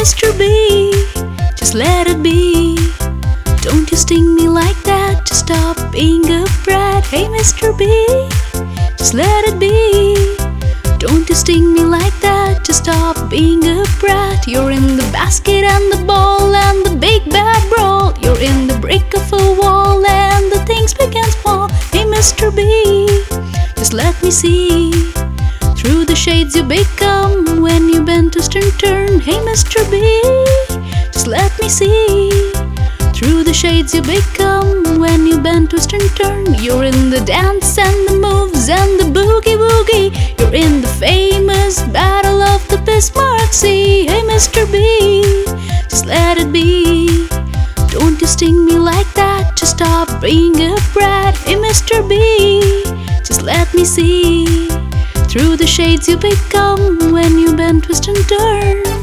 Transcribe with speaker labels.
Speaker 1: Mr. B, just let it be. Don't you sting me like that, just stop being a brat. Hey, Mr. B, just let it be. Don't you sting me like that, just stop being a brat. You're in the basket and the ball and the big bad brawl. You're in the break of a wall and the things begin small. Hey, Mr. B, just let me see. Through the shades you become when you bend, to and turn. Mr. B, just let me see. Through the shades you become when you bend, twist, and turn. You're in the dance and the moves and the boogie woogie. You're in the famous battle of the Bismarck Sea. Hey, Mr. B, just let it be. Don't you sting me like that, just stop being a brat. Hey, Mr. B, just let me see. Through the shades you become when you bend, twist, and turn.